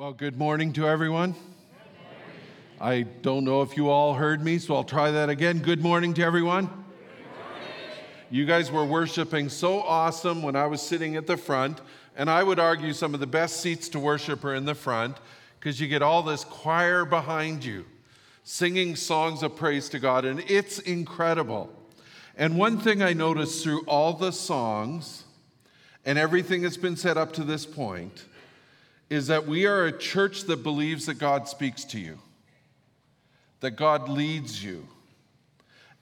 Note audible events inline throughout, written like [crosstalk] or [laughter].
Well, good morning to everyone. I don't know if you all heard me, so I'll try that again. Good morning to everyone. You guys were worshiping so awesome when I was sitting at the front, and I would argue some of the best seats to worship are in the front because you get all this choir behind you singing songs of praise to God, and it's incredible. And one thing I noticed through all the songs and everything that's been set up to this point is that we are a church that believes that God speaks to you, that God leads you.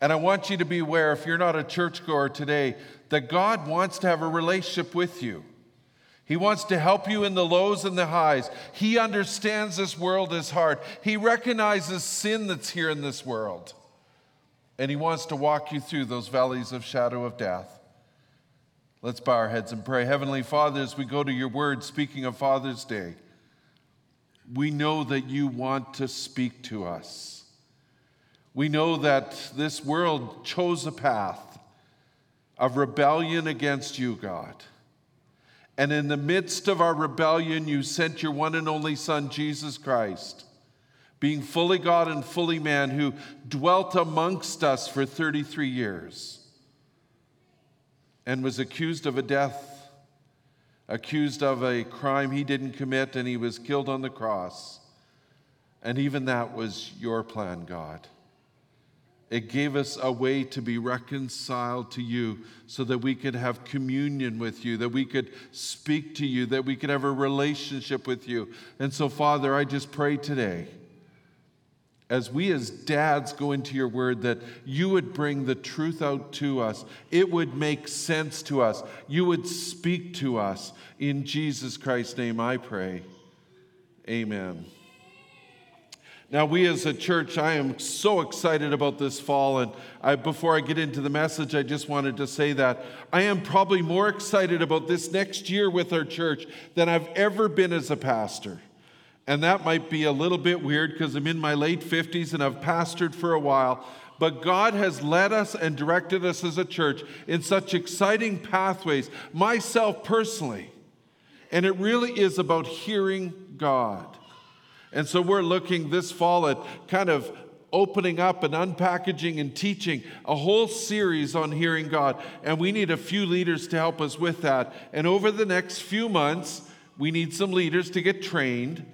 And I want you to be aware, if you're not a churchgoer today, that God wants to have a relationship with you. He wants to help you in the lows and the highs. He understands this world is hard. He recognizes sin that's here in this world. And He wants to walk you through those valleys of shadow of death. Let's bow our heads and pray. Heavenly Father, as we go to your word, speaking of Father's Day, we know that you want to speak to us. We know that this world chose a path of rebellion against you, God. And in the midst of our rebellion, you sent your one and only Son, Jesus Christ, being fully God and fully man, who dwelt amongst us for 33 years and was accused of a death, accused of a crime he didn't commit, and he was killed on the cross. And even that was your plan, God. It gave us a way to be reconciled to you so that we could have communion with you, that we could speak to you, that we could have a relationship with you. And so, Father, I just pray today as we as dads go into your word, that you would bring the truth out to us. It would make sense to us. You would speak to us. In Jesus Christ's name, I pray. Amen. Now, we as a church, I am so excited about this fall. And I, before I get into the message, I just wanted to say that I am probably more excited about this next year with our church than I've ever been as a pastor. And that might be a little bit weird because I'm in my late 50s and I've pastored for a while. But God has led us and directed us as a church in such exciting pathways, myself personally. And it really is about hearing God. And so we're looking this fall at kind of opening up and unpackaging and teaching a whole series on hearing God. And we need a few leaders to help us with that. And over the next few months, we need some leaders to get trained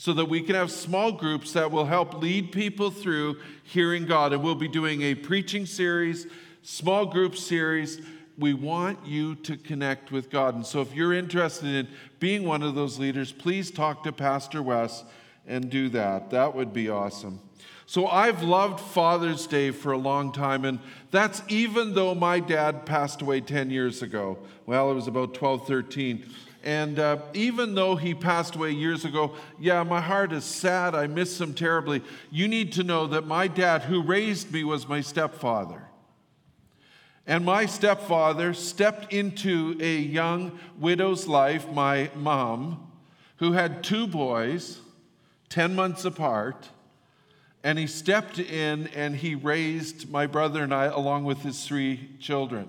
so that we can have small groups that will help lead people through hearing God. And we'll be doing a preaching series, small group series. We want you to connect with God. And so if you're interested in being one of those leaders, please talk to Pastor Wes and do that. That would be awesome. So I've loved Father's Day for a long time, and that's even though my dad passed away 10 years ago. Well, it was about 12, 13. And uh, even though he passed away years ago, yeah, my heart is sad. I miss him terribly. You need to know that my dad, who raised me, was my stepfather. And my stepfather stepped into a young widow's life, my mom, who had two boys, 10 months apart. And he stepped in and he raised my brother and I along with his three children.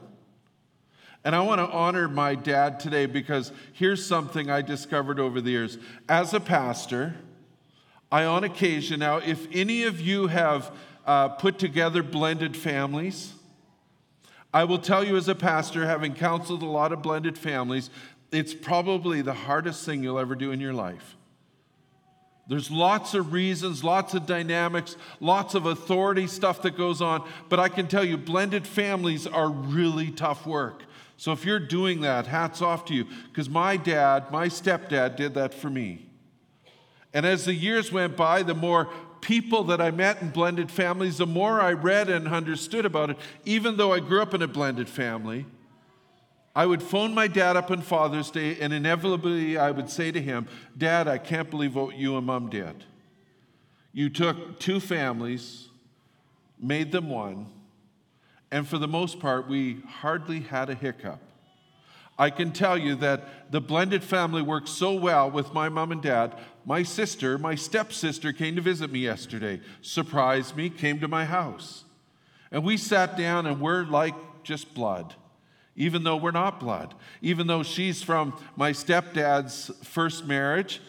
And I want to honor my dad today because here's something I discovered over the years. As a pastor, I, on occasion, now, if any of you have uh, put together blended families, I will tell you as a pastor, having counseled a lot of blended families, it's probably the hardest thing you'll ever do in your life. There's lots of reasons, lots of dynamics, lots of authority stuff that goes on, but I can tell you, blended families are really tough work. So if you're doing that, hats off to you, because my dad, my stepdad, did that for me. And as the years went by, the more people that I met in blended families, the more I read and understood about it. Even though I grew up in a blended family, I would phone my dad up on Father's Day, and inevitably I would say to him, Dad, I can't believe what you and mom did. You took two families, made them one, and for the most part, we hardly had a hiccup. I can tell you that the blended family works so well with my mom and dad. My sister, my stepsister, came to visit me yesterday, surprised me, came to my house. And we sat down and we're like just blood, even though we're not blood. Even though she's from my stepdad's first marriage,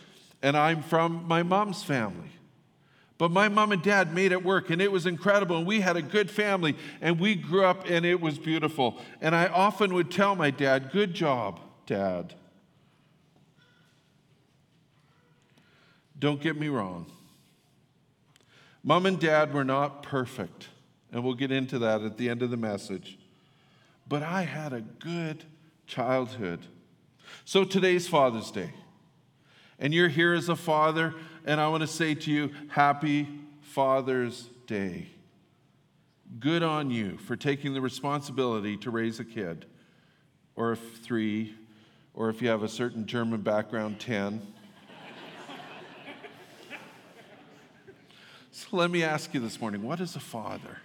and I'm from my mom's family. But my mom and dad made it work, and it was incredible. And we had a good family, and we grew up, and it was beautiful. And I often would tell my dad, Good job, dad. Don't get me wrong. Mom and dad were not perfect, and we'll get into that at the end of the message. But I had a good childhood. So today's Father's Day, and you're here as a father, and I want to say to you, Happy Father's Day. Good on you for taking the responsibility to raise a kid, or if three, or if you have a certain German background, 10. [laughs] so let me ask you this morning what is a father?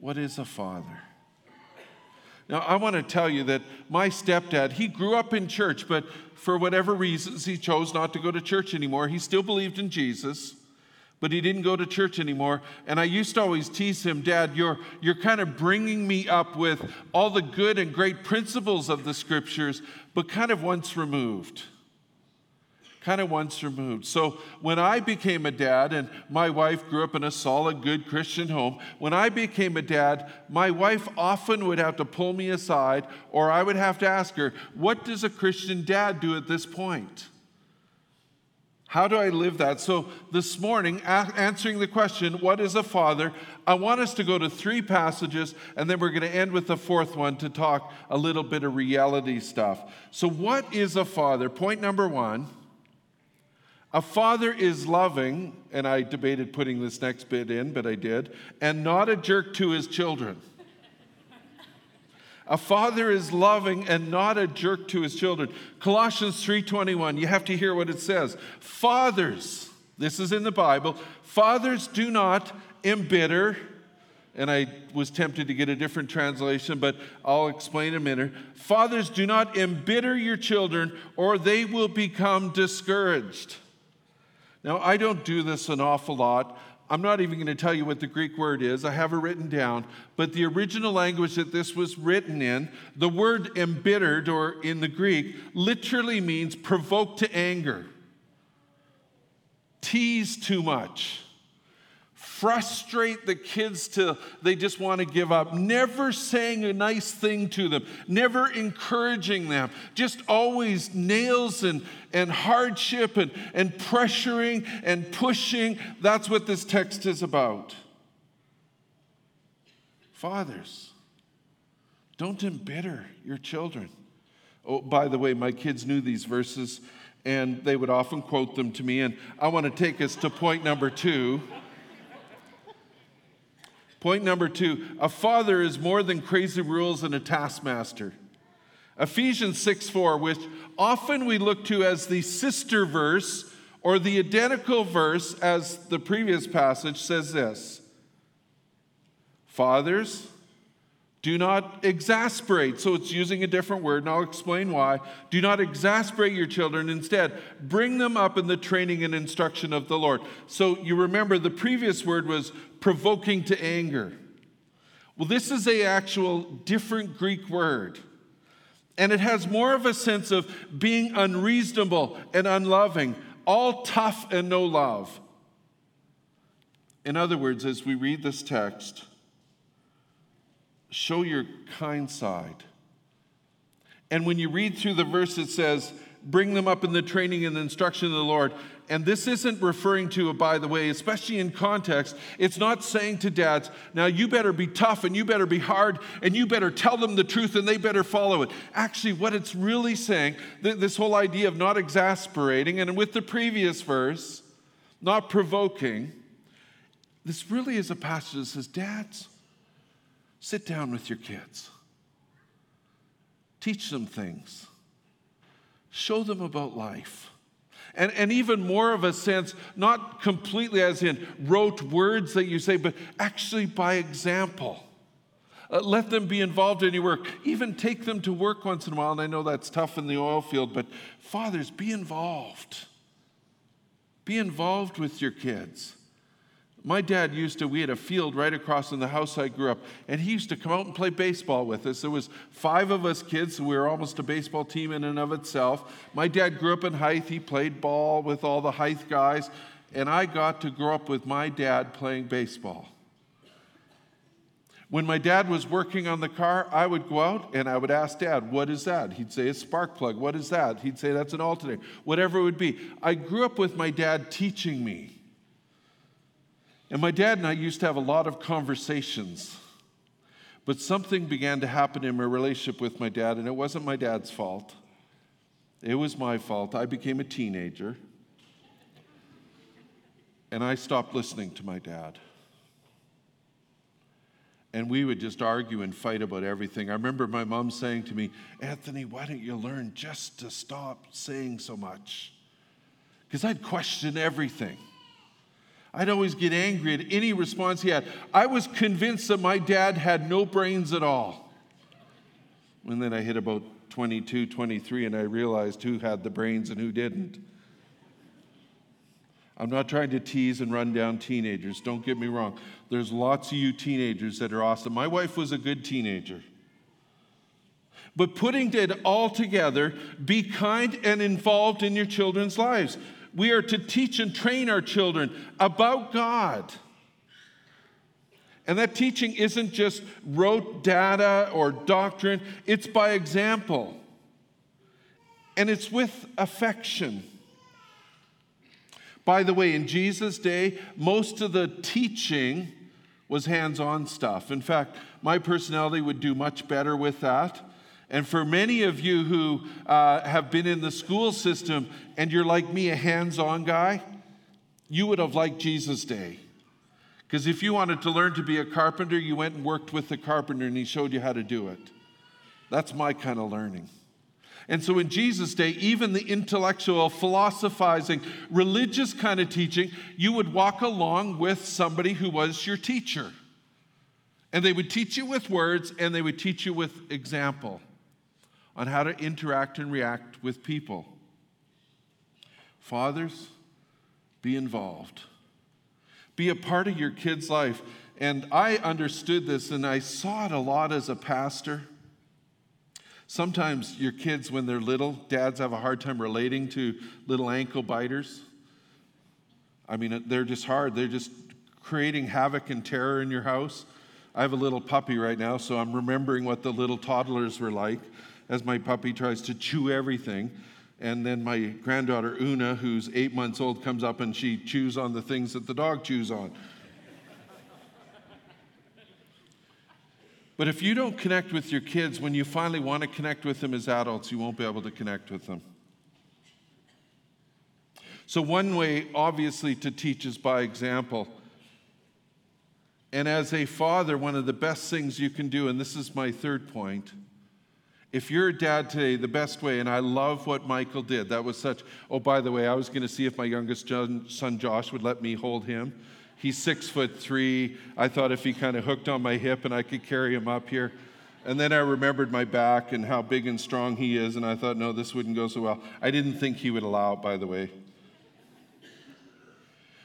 What is a father? Now, I want to tell you that my stepdad, he grew up in church, but for whatever reasons, he chose not to go to church anymore. He still believed in Jesus, but he didn't go to church anymore. And I used to always tease him, Dad, you're, you're kind of bringing me up with all the good and great principles of the scriptures, but kind of once removed kind of once removed. So when I became a dad, and my wife grew up in a solid, good Christian home, when I became a dad, my wife often would have to pull me aside, or I would have to ask her, What does a Christian dad do at this point? How do I live that? So, this morning, answering the question, What is a father? I want us to go to three passages, and then we're going to end with the fourth one to talk a little bit of reality stuff. So, what is a father? Point number one a father is loving, and I debated putting this next bit in, but I did, and not a jerk to his children. a father is loving and not a jerk to his children. Colossians 3:21, you have to hear what it says. Fathers, this is in the Bible, fathers do not embitter and I was tempted to get a different translation, but I'll explain in a minute. Fathers, do not embitter your children, or they will become discouraged. Now, I don't do this an awful lot. I'm not even going to tell you what the Greek word is. I have it written down. But the original language that this was written in, the word embittered, or in the Greek, literally means provoked to anger, tease too much frustrate the kids till they just want to give up, never saying a nice thing to them, never encouraging them, just always nails and, and hardship and, and pressuring and pushing. That's what this text is about. Fathers, don't embitter your children. Oh, by the way, my kids knew these verses and they would often quote them to me. And I want to take us to point number two. Point number two a father is more than crazy rules and a taskmaster. Ephesians 6 4, which often we look to as the sister verse or the identical verse as the previous passage, says this Fathers, do not exasperate. So it's using a different word, and I'll explain why. Do not exasperate your children. Instead, bring them up in the training and instruction of the Lord. So you remember the previous word was provoking to anger. Well, this is a actual different Greek word. And it has more of a sense of being unreasonable and unloving, all tough and no love. In other words, as we read this text, show your kind side. And when you read through the verse, it says, bring them up in the training and instruction of the Lord. And this isn't referring to, by the way, especially in context, it's not saying to dads, now you better be tough and you better be hard and you better tell them the truth and they better follow it. Actually, what it's really saying, this whole idea of not exasperating, and with the previous verse, not provoking, this really is a passage that says, Dads, Sit down with your kids. Teach them things. Show them about life. And, and even more of a sense, not completely as in rote words that you say, but actually by example. Uh, let them be involved in your work. Even take them to work once in a while. And I know that's tough in the oil field, but fathers, be involved. Be involved with your kids. My dad used to, we had a field right across from the house I grew up, and he used to come out and play baseball with us. There was five of us kids, so we were almost a baseball team in and of itself. My dad grew up in Hythe. He played ball with all the Hythe guys, and I got to grow up with my dad playing baseball. When my dad was working on the car, I would go out and I would ask dad, What is that? He'd say, A spark plug. What is that? He'd say, That's an alternator. Whatever it would be. I grew up with my dad teaching me. And my dad and I used to have a lot of conversations. But something began to happen in my relationship with my dad, and it wasn't my dad's fault. It was my fault. I became a teenager, and I stopped listening to my dad. And we would just argue and fight about everything. I remember my mom saying to me, Anthony, why don't you learn just to stop saying so much? Because I'd question everything. I'd always get angry at any response he had. I was convinced that my dad had no brains at all. And then I hit about 22, 23, and I realized who had the brains and who didn't. I'm not trying to tease and run down teenagers, don't get me wrong. There's lots of you teenagers that are awesome. My wife was a good teenager. But putting it all together, be kind and involved in your children's lives we are to teach and train our children about God. And that teaching isn't just rote data or doctrine, it's by example. And it's with affection. By the way, in Jesus' day, most of the teaching was hands on stuff. In fact, my personality would do much better with that. And for many of you who uh, have been in the school system and you're like me, a hands on guy, you would have liked Jesus' day. Because if you wanted to learn to be a carpenter, you went and worked with the carpenter and he showed you how to do it. That's my kind of learning. And so in Jesus' day, even the intellectual, philosophizing, religious kind of teaching, you would walk along with somebody who was your teacher. And they would teach you with words and they would teach you with example on how to interact and react with people. Fathers, be involved. Be a part of your kid's life. And I understood this and I saw it a lot as a pastor. Sometimes your kids, when they're little, dads have a hard time relating to little ankle biters. I mean, they're just hard. They're just creating havoc and terror in your house. I have a little puppy right now, so I'm remembering what the little toddlers were like as my puppy tries to chew everything. And then my granddaughter Una, who's eight months old, comes up and she chews on the things that the dog chews on. But if you don't connect with your kids, when you finally want to connect with them as adults, you won't be able to connect with them. So, one way, obviously, to teach is by example. And as a father, one of the best things you can do, and this is my third point, if you're a dad today, the best way, and I love what Michael did, that was such. Oh, by the way, I was going to see if my youngest son Josh would let me hold him. He's six foot three. I thought if he kind of hooked on my hip and I could carry him up here. And then I remembered my back and how big and strong he is, and I thought, no, this wouldn't go so well. I didn't think he would allow it, by the way.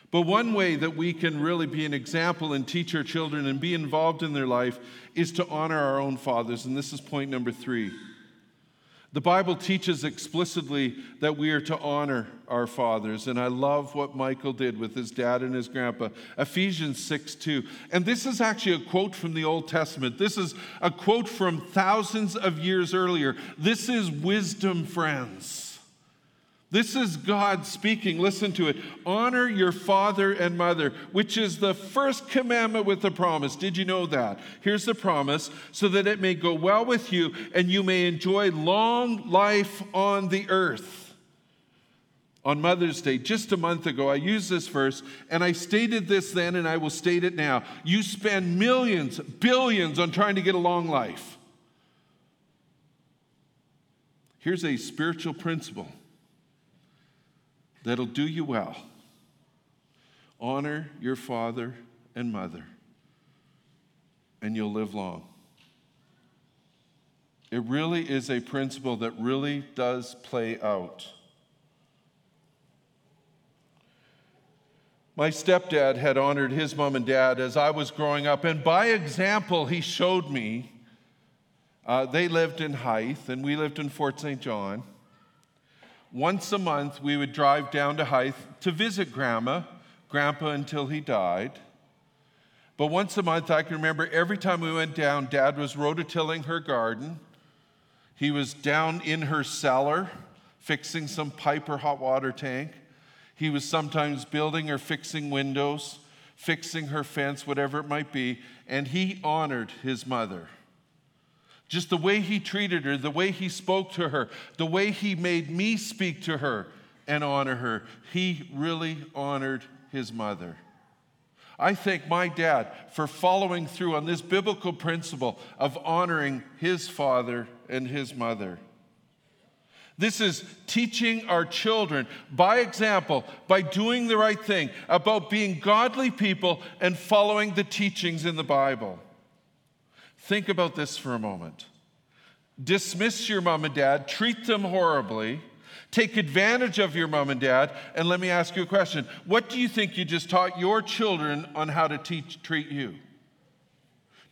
But one way that we can really be an example and teach our children and be involved in their life is to honor our own fathers. And this is point number three. The Bible teaches explicitly that we are to honor our fathers. And I love what Michael did with his dad and his grandpa. Ephesians 6 2. And this is actually a quote from the Old Testament. This is a quote from thousands of years earlier. This is wisdom, friends. This is God speaking. Listen to it. Honor your father and mother, which is the first commandment with the promise. Did you know that? Here's the promise so that it may go well with you and you may enjoy long life on the earth. On Mother's Day, just a month ago, I used this verse and I stated this then and I will state it now. You spend millions, billions on trying to get a long life. Here's a spiritual principle that'll do you well. Honor your father and mother, and you'll live long. It really is a principle that really does play out. My stepdad had honored his mom and dad as I was growing up, and by example, he showed me. Uh, they lived in Hythe, and we lived in Fort St. John. Once a month, we would drive down to Hythe to visit Grandma, Grandpa until he died. But once a month, I can remember every time we went down, Dad was rototilling her garden. He was down in her cellar fixing some pipe or hot water tank. He was sometimes building or fixing windows, fixing her fence, whatever it might be, and he honored his mother. Just the way he treated her, the way he spoke to her, the way he made me speak to her and honor her, he really honored his mother. I thank my dad for following through on this biblical principle of honoring his father and his mother. This is teaching our children by example, by doing the right thing, about being godly people and following the teachings in the Bible. Think about this for a moment. Dismiss your mom and dad, treat them horribly, take advantage of your mom and dad, and let me ask you a question. What do you think you just taught your children on how to teach, treat you?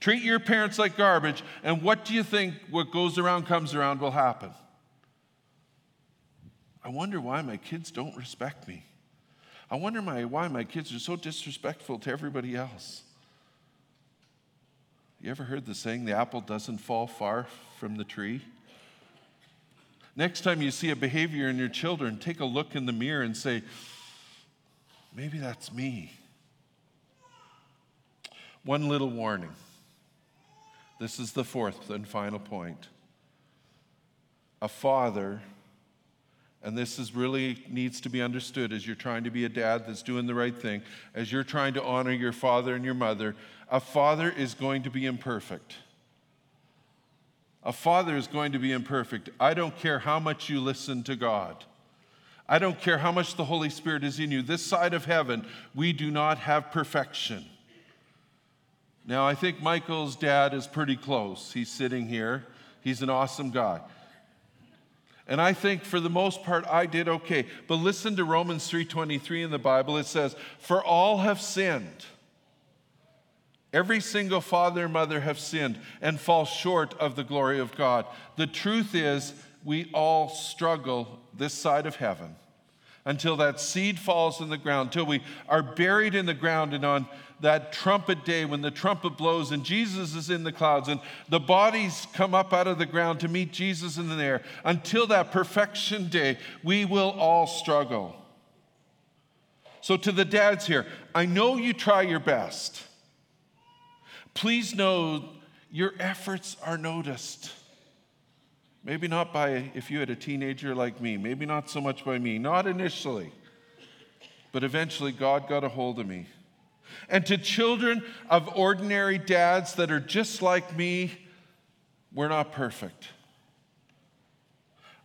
Treat your parents like garbage, and what do you think what goes around comes around will happen? I wonder why my kids don't respect me. I wonder my, why my kids are so disrespectful to everybody else. You ever heard the saying, the apple doesn't fall far from the tree? Next time you see a behavior in your children, take a look in the mirror and say, maybe that's me. One little warning. This is the fourth and final point. A father and this is really needs to be understood as you're trying to be a dad that's doing the right thing, as you're trying to honor your father and your mother. A father is going to be imperfect. A father is going to be imperfect. I don't care how much you listen to God. I don't care how much the Holy Spirit is in you. This side of heaven, we do not have perfection. Now, I think Michael's dad is pretty close. He's sitting here. He's an awesome guy. And I think for the most part I did okay. But listen to Romans 3:23 in the Bible. It says, "For all have sinned." Every single father and mother have sinned and fall short of the glory of God. The truth is, we all struggle this side of heaven until that seed falls in the ground, until we are buried in the ground and on that trumpet day when the trumpet blows and Jesus is in the clouds and the bodies come up out of the ground to meet Jesus in the air. Until that perfection day, we will all struggle. So, to the dads here, I know you try your best. Please know your efforts are noticed. Maybe not by if you had a teenager like me, maybe not so much by me, not initially, but eventually God got a hold of me. And to children of ordinary dads that are just like me, we're not perfect.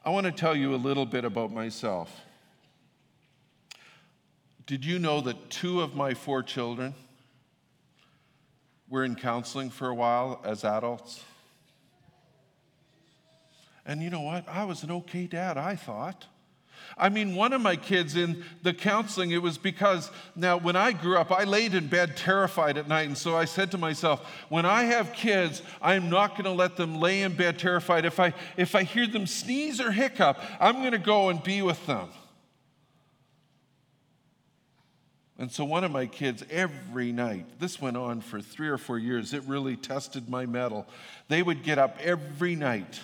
I want to tell you a little bit about myself. Did you know that two of my four children were in counseling for a while as adults? And you know what? I was an okay dad, I thought. I mean, one of my kids in the counseling, it was because now when I grew up, I laid in bed terrified at night. And so I said to myself, when I have kids, I'm not going to let them lay in bed terrified. If I, if I hear them sneeze or hiccup, I'm going to go and be with them. And so one of my kids, every night, this went on for three or four years, it really tested my mettle. They would get up every night.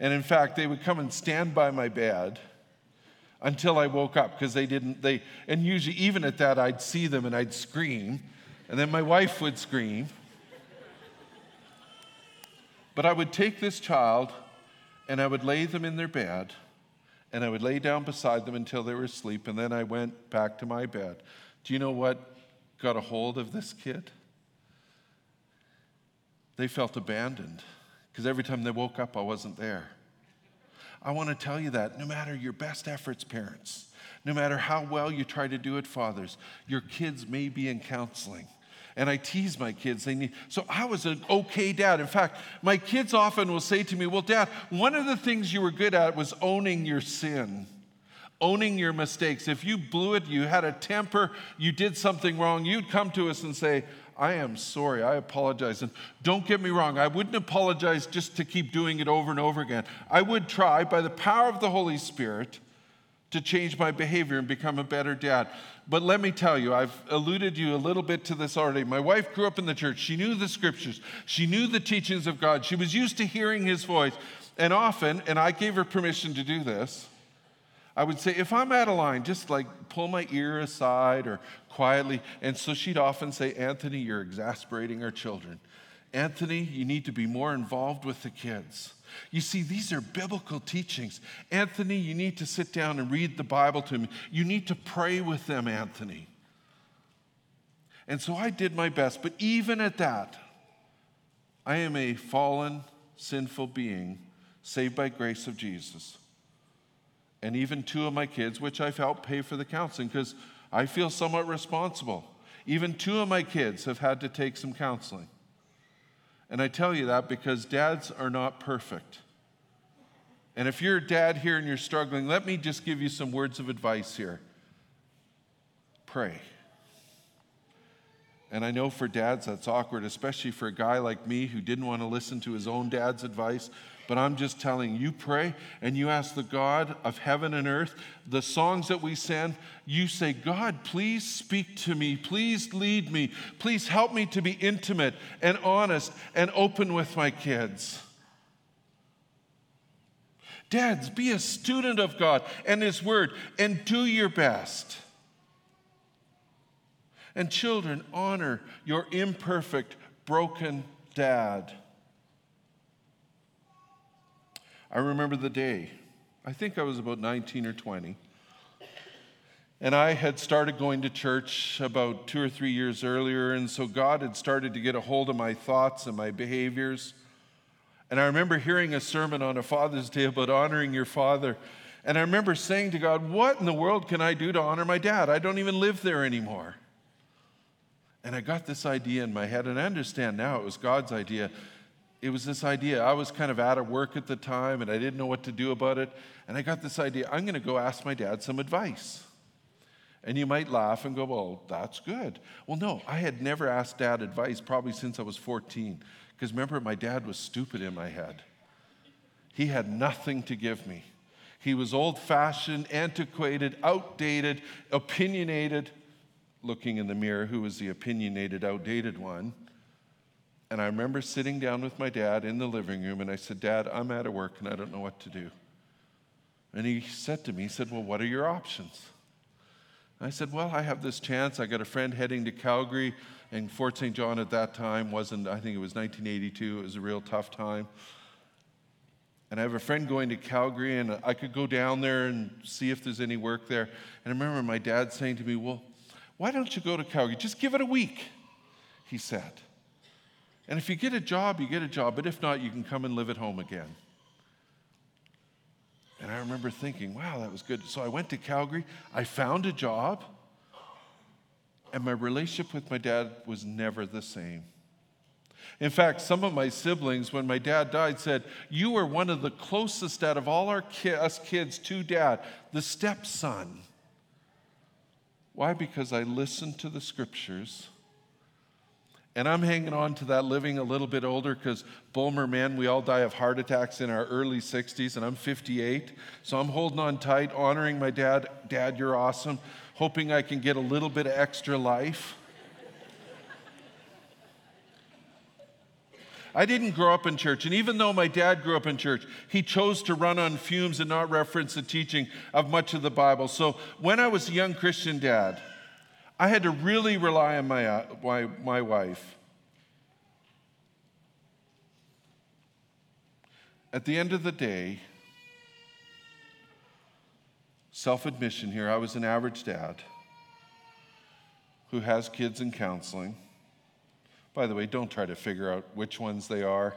And in fact, they would come and stand by my bed until I woke up because they didn't, they, and usually even at that, I'd see them and I'd scream, and then my wife would scream. But I would take this child and I would lay them in their bed and I would lay down beside them until they were asleep, and then I went back to my bed. Do you know what got a hold of this kid? They felt abandoned because every time they woke up, I wasn't there. I want to tell you that no matter your best efforts, parents, no matter how well you try to do it, fathers, your kids may be in counseling. And I tease my kids. They need, so I was an okay dad. In fact, my kids often will say to me, Well, dad, one of the things you were good at was owning your sin. owning your mistakes. If you blew it, you had a temper, you did something wrong, you'd come to us and say, I am sorry, I apologize. And don't get me wrong, I wouldn't apologize just to keep doing it over and over again. I would try, by the power of the Holy Spirit, to change my behavior and become a better dad. But let me tell you, I've alluded you a little bit to this already. My wife grew up in the church. She knew the scriptures, she knew the teachings of God. She was used to hearing his voice. And often, and I gave her permission to do this, I would say, if I'm out of line, just like pull my ear aside or quietly. And so she'd often say, Anthony, you're exasperating our children. Anthony, you need to be more involved with the kids. You see, these are biblical teachings. Anthony, you need to sit down and read the Bible to me. You need to pray with them, Anthony. And so I did my best. But even at that, I am a fallen, sinful being saved by grace of Jesus. And even two of my kids, which I've helped pay for the counseling because I feel somewhat responsible. Even two of my kids have had to take some counseling. And I tell you that because dads are not perfect. And if you're a dad here and you're struggling, let me just give you some words of advice here. Pray. And I know for dads that's awkward, especially for a guy like me who didn't want to listen to his own dad's advice. But I'm just telling you, pray and you ask the God of heaven and earth, the songs that we sing, you say, God, please speak to me. Please lead me. Please help me to be intimate and honest and open with my kids. Dads, be a student of God and His Word and do your best. And children, honor your imperfect, broken dad. I remember the day. I think I was about 19 or 20. And I had started going to church about two or three years earlier, and so God had started to get a hold of my thoughts and my behaviors. And I remember hearing a sermon on a Father's Day about honoring your father. And I remember saying to God, What in the world can I do to honor my dad? I don't even live there anymore. And I got this idea in my head, and I understand now it was God's idea it was this idea. I was kind of out of work at the time and I didn't know what to do about it. And I got this idea I'm going to go ask my dad some advice. And you might laugh and go, well, that's good. Well, no, I had never asked dad advice probably since I was 14. Because remember, my dad was stupid in my head. He had nothing to give me. He was old fashioned, antiquated, outdated, opinionated. Looking in the mirror, who was the opinionated, outdated one? And I remember sitting down with my dad in the living room, and I said, Dad, I'm out of work and I don't know what to do. And he said to me, He said, Well, what are your options? I said, Well, I have this chance. I got a friend heading to Calgary, and Fort St. John at that time wasn't, I think it was 1982. It was a real tough time. And I have a friend going to Calgary, and I could go down there and see if there's any work there. And I remember my dad saying to me, Well, why don't you go to Calgary? Just give it a week, he said. And if you get a job, you get a job, but if not, you can come and live at home again. And I remember thinking, wow, that was good. So I went to Calgary, I found a job, and my relationship with my dad was never the same. In fact, some of my siblings, when my dad died, said, You were one of the closest out of all our ki- us kids to dad, the stepson. Why? Because I listened to the scriptures and I'm hanging on to that living a little bit older because Bulmer, man, we all die of heart attacks in our early 60s, and I'm 58. So I'm holding on tight, honoring my dad. Dad, you're awesome. Hoping I can get a little bit of extra life. I didn't grow up in church, and even though my dad grew up in church, he chose to run on fumes and not reference the teaching of much of the Bible. So when I was a young Christian dad, I had to really rely on my, uh, my, my wife. At the end of the day, self admission here, I was an average dad who has kids in counseling. By the way, don't try to figure out which ones they are.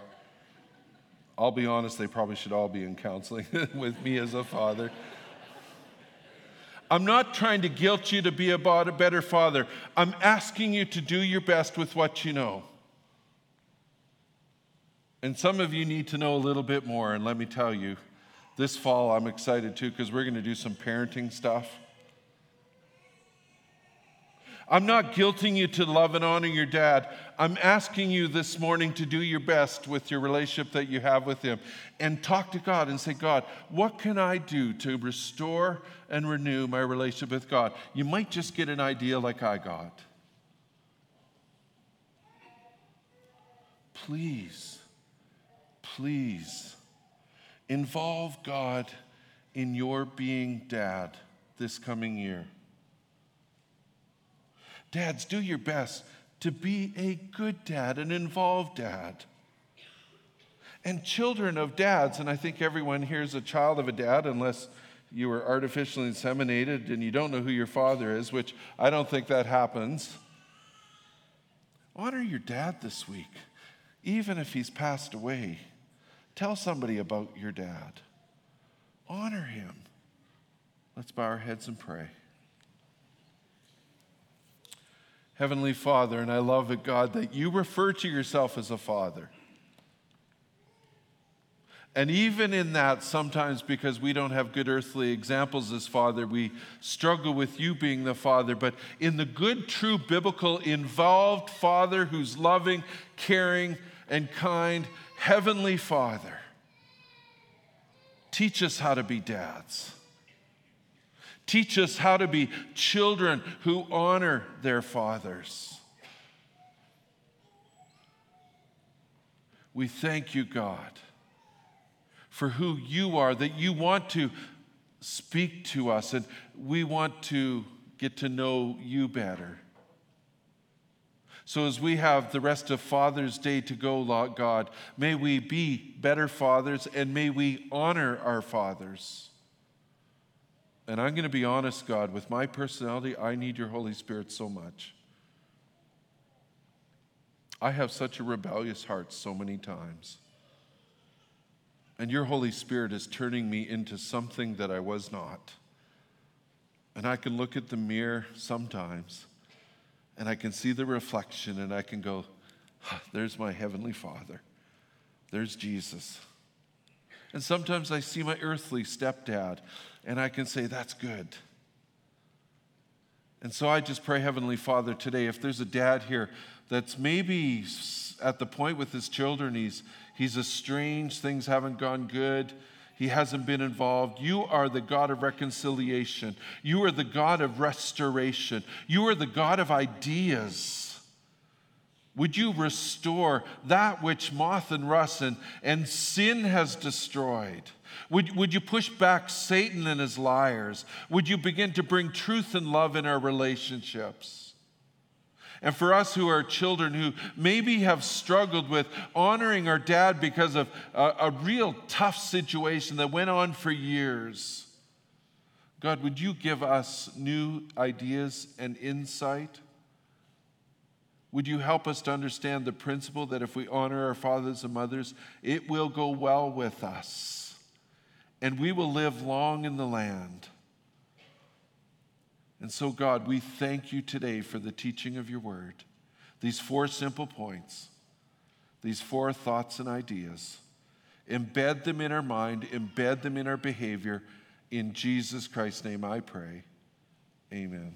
I'll be honest, they probably should all be in counseling [laughs] with me as a father. I'm not trying to guilt you to be a better father. I'm asking you to do your best with what you know. And some of you need to know a little bit more, and let me tell you, This fall, I'm excited too because we're going to do some parenting stuff. I'm not guilting you to love and honor your dad. I'm asking you this morning to do your best with your relationship that you have with him and talk to God and say, God, what can I do to restore and renew my relationship with God? You might just get an idea like I got. Please, please involve God in your being dad this coming year. Dads, do your best to be a good dad, an involved dad. And children of dads, and I think everyone here is a child of a dad, unless you were artificially inseminated and you don't know who your father is, which I don't think that happens. Honor your dad this week, even if he's passed away. Tell somebody about your dad. Honor him. Let's bow our heads and pray. Heavenly Father, and I love it, God, that you refer to yourself as a father. And even in that, sometimes because we don't have good earthly examples as Father, we struggle with you being the Father. But in the good, true, biblical, involved Father who's loving, caring, and kind, Heavenly Father, teach us how to be dads. Teach us how to be children who honor their fathers. We thank you, God, for who you are, that you want to speak to us, and we want to get to know you better. So, as we have the rest of Father's Day to go, God, may we be better fathers and may we honor our fathers. And I'm going to be honest, God, with my personality, I need your Holy Spirit so much. I have such a rebellious heart so many times. And your Holy Spirit is turning me into something that I was not. And I can look at the mirror sometimes and I can see the reflection and I can go, there's my Heavenly Father. There's Jesus. And sometimes I see my earthly stepdad and I can say, That's good. And so I just pray, Heavenly Father, today, if there's a dad here that's maybe at the point with his children, he's, he's estranged, things haven't gone good, he hasn't been involved. You are the God of reconciliation, you are the God of restoration, you are the God of ideas. Would you restore that which moth and rust and, and sin has destroyed? Would, would you push back Satan and his liars? Would you begin to bring truth and love in our relationships? And for us who are children who maybe have struggled with honoring our dad because of a, a real tough situation that went on for years, God, would you give us new ideas and insight? Would you help us to understand the principle that if we honor our fathers and mothers, it will go well with us and we will live long in the land? And so, God, we thank you today for the teaching of your word. These four simple points, these four thoughts and ideas. Embed them in our mind, embed them in our behavior. In Jesus Christ's name I pray. Amen.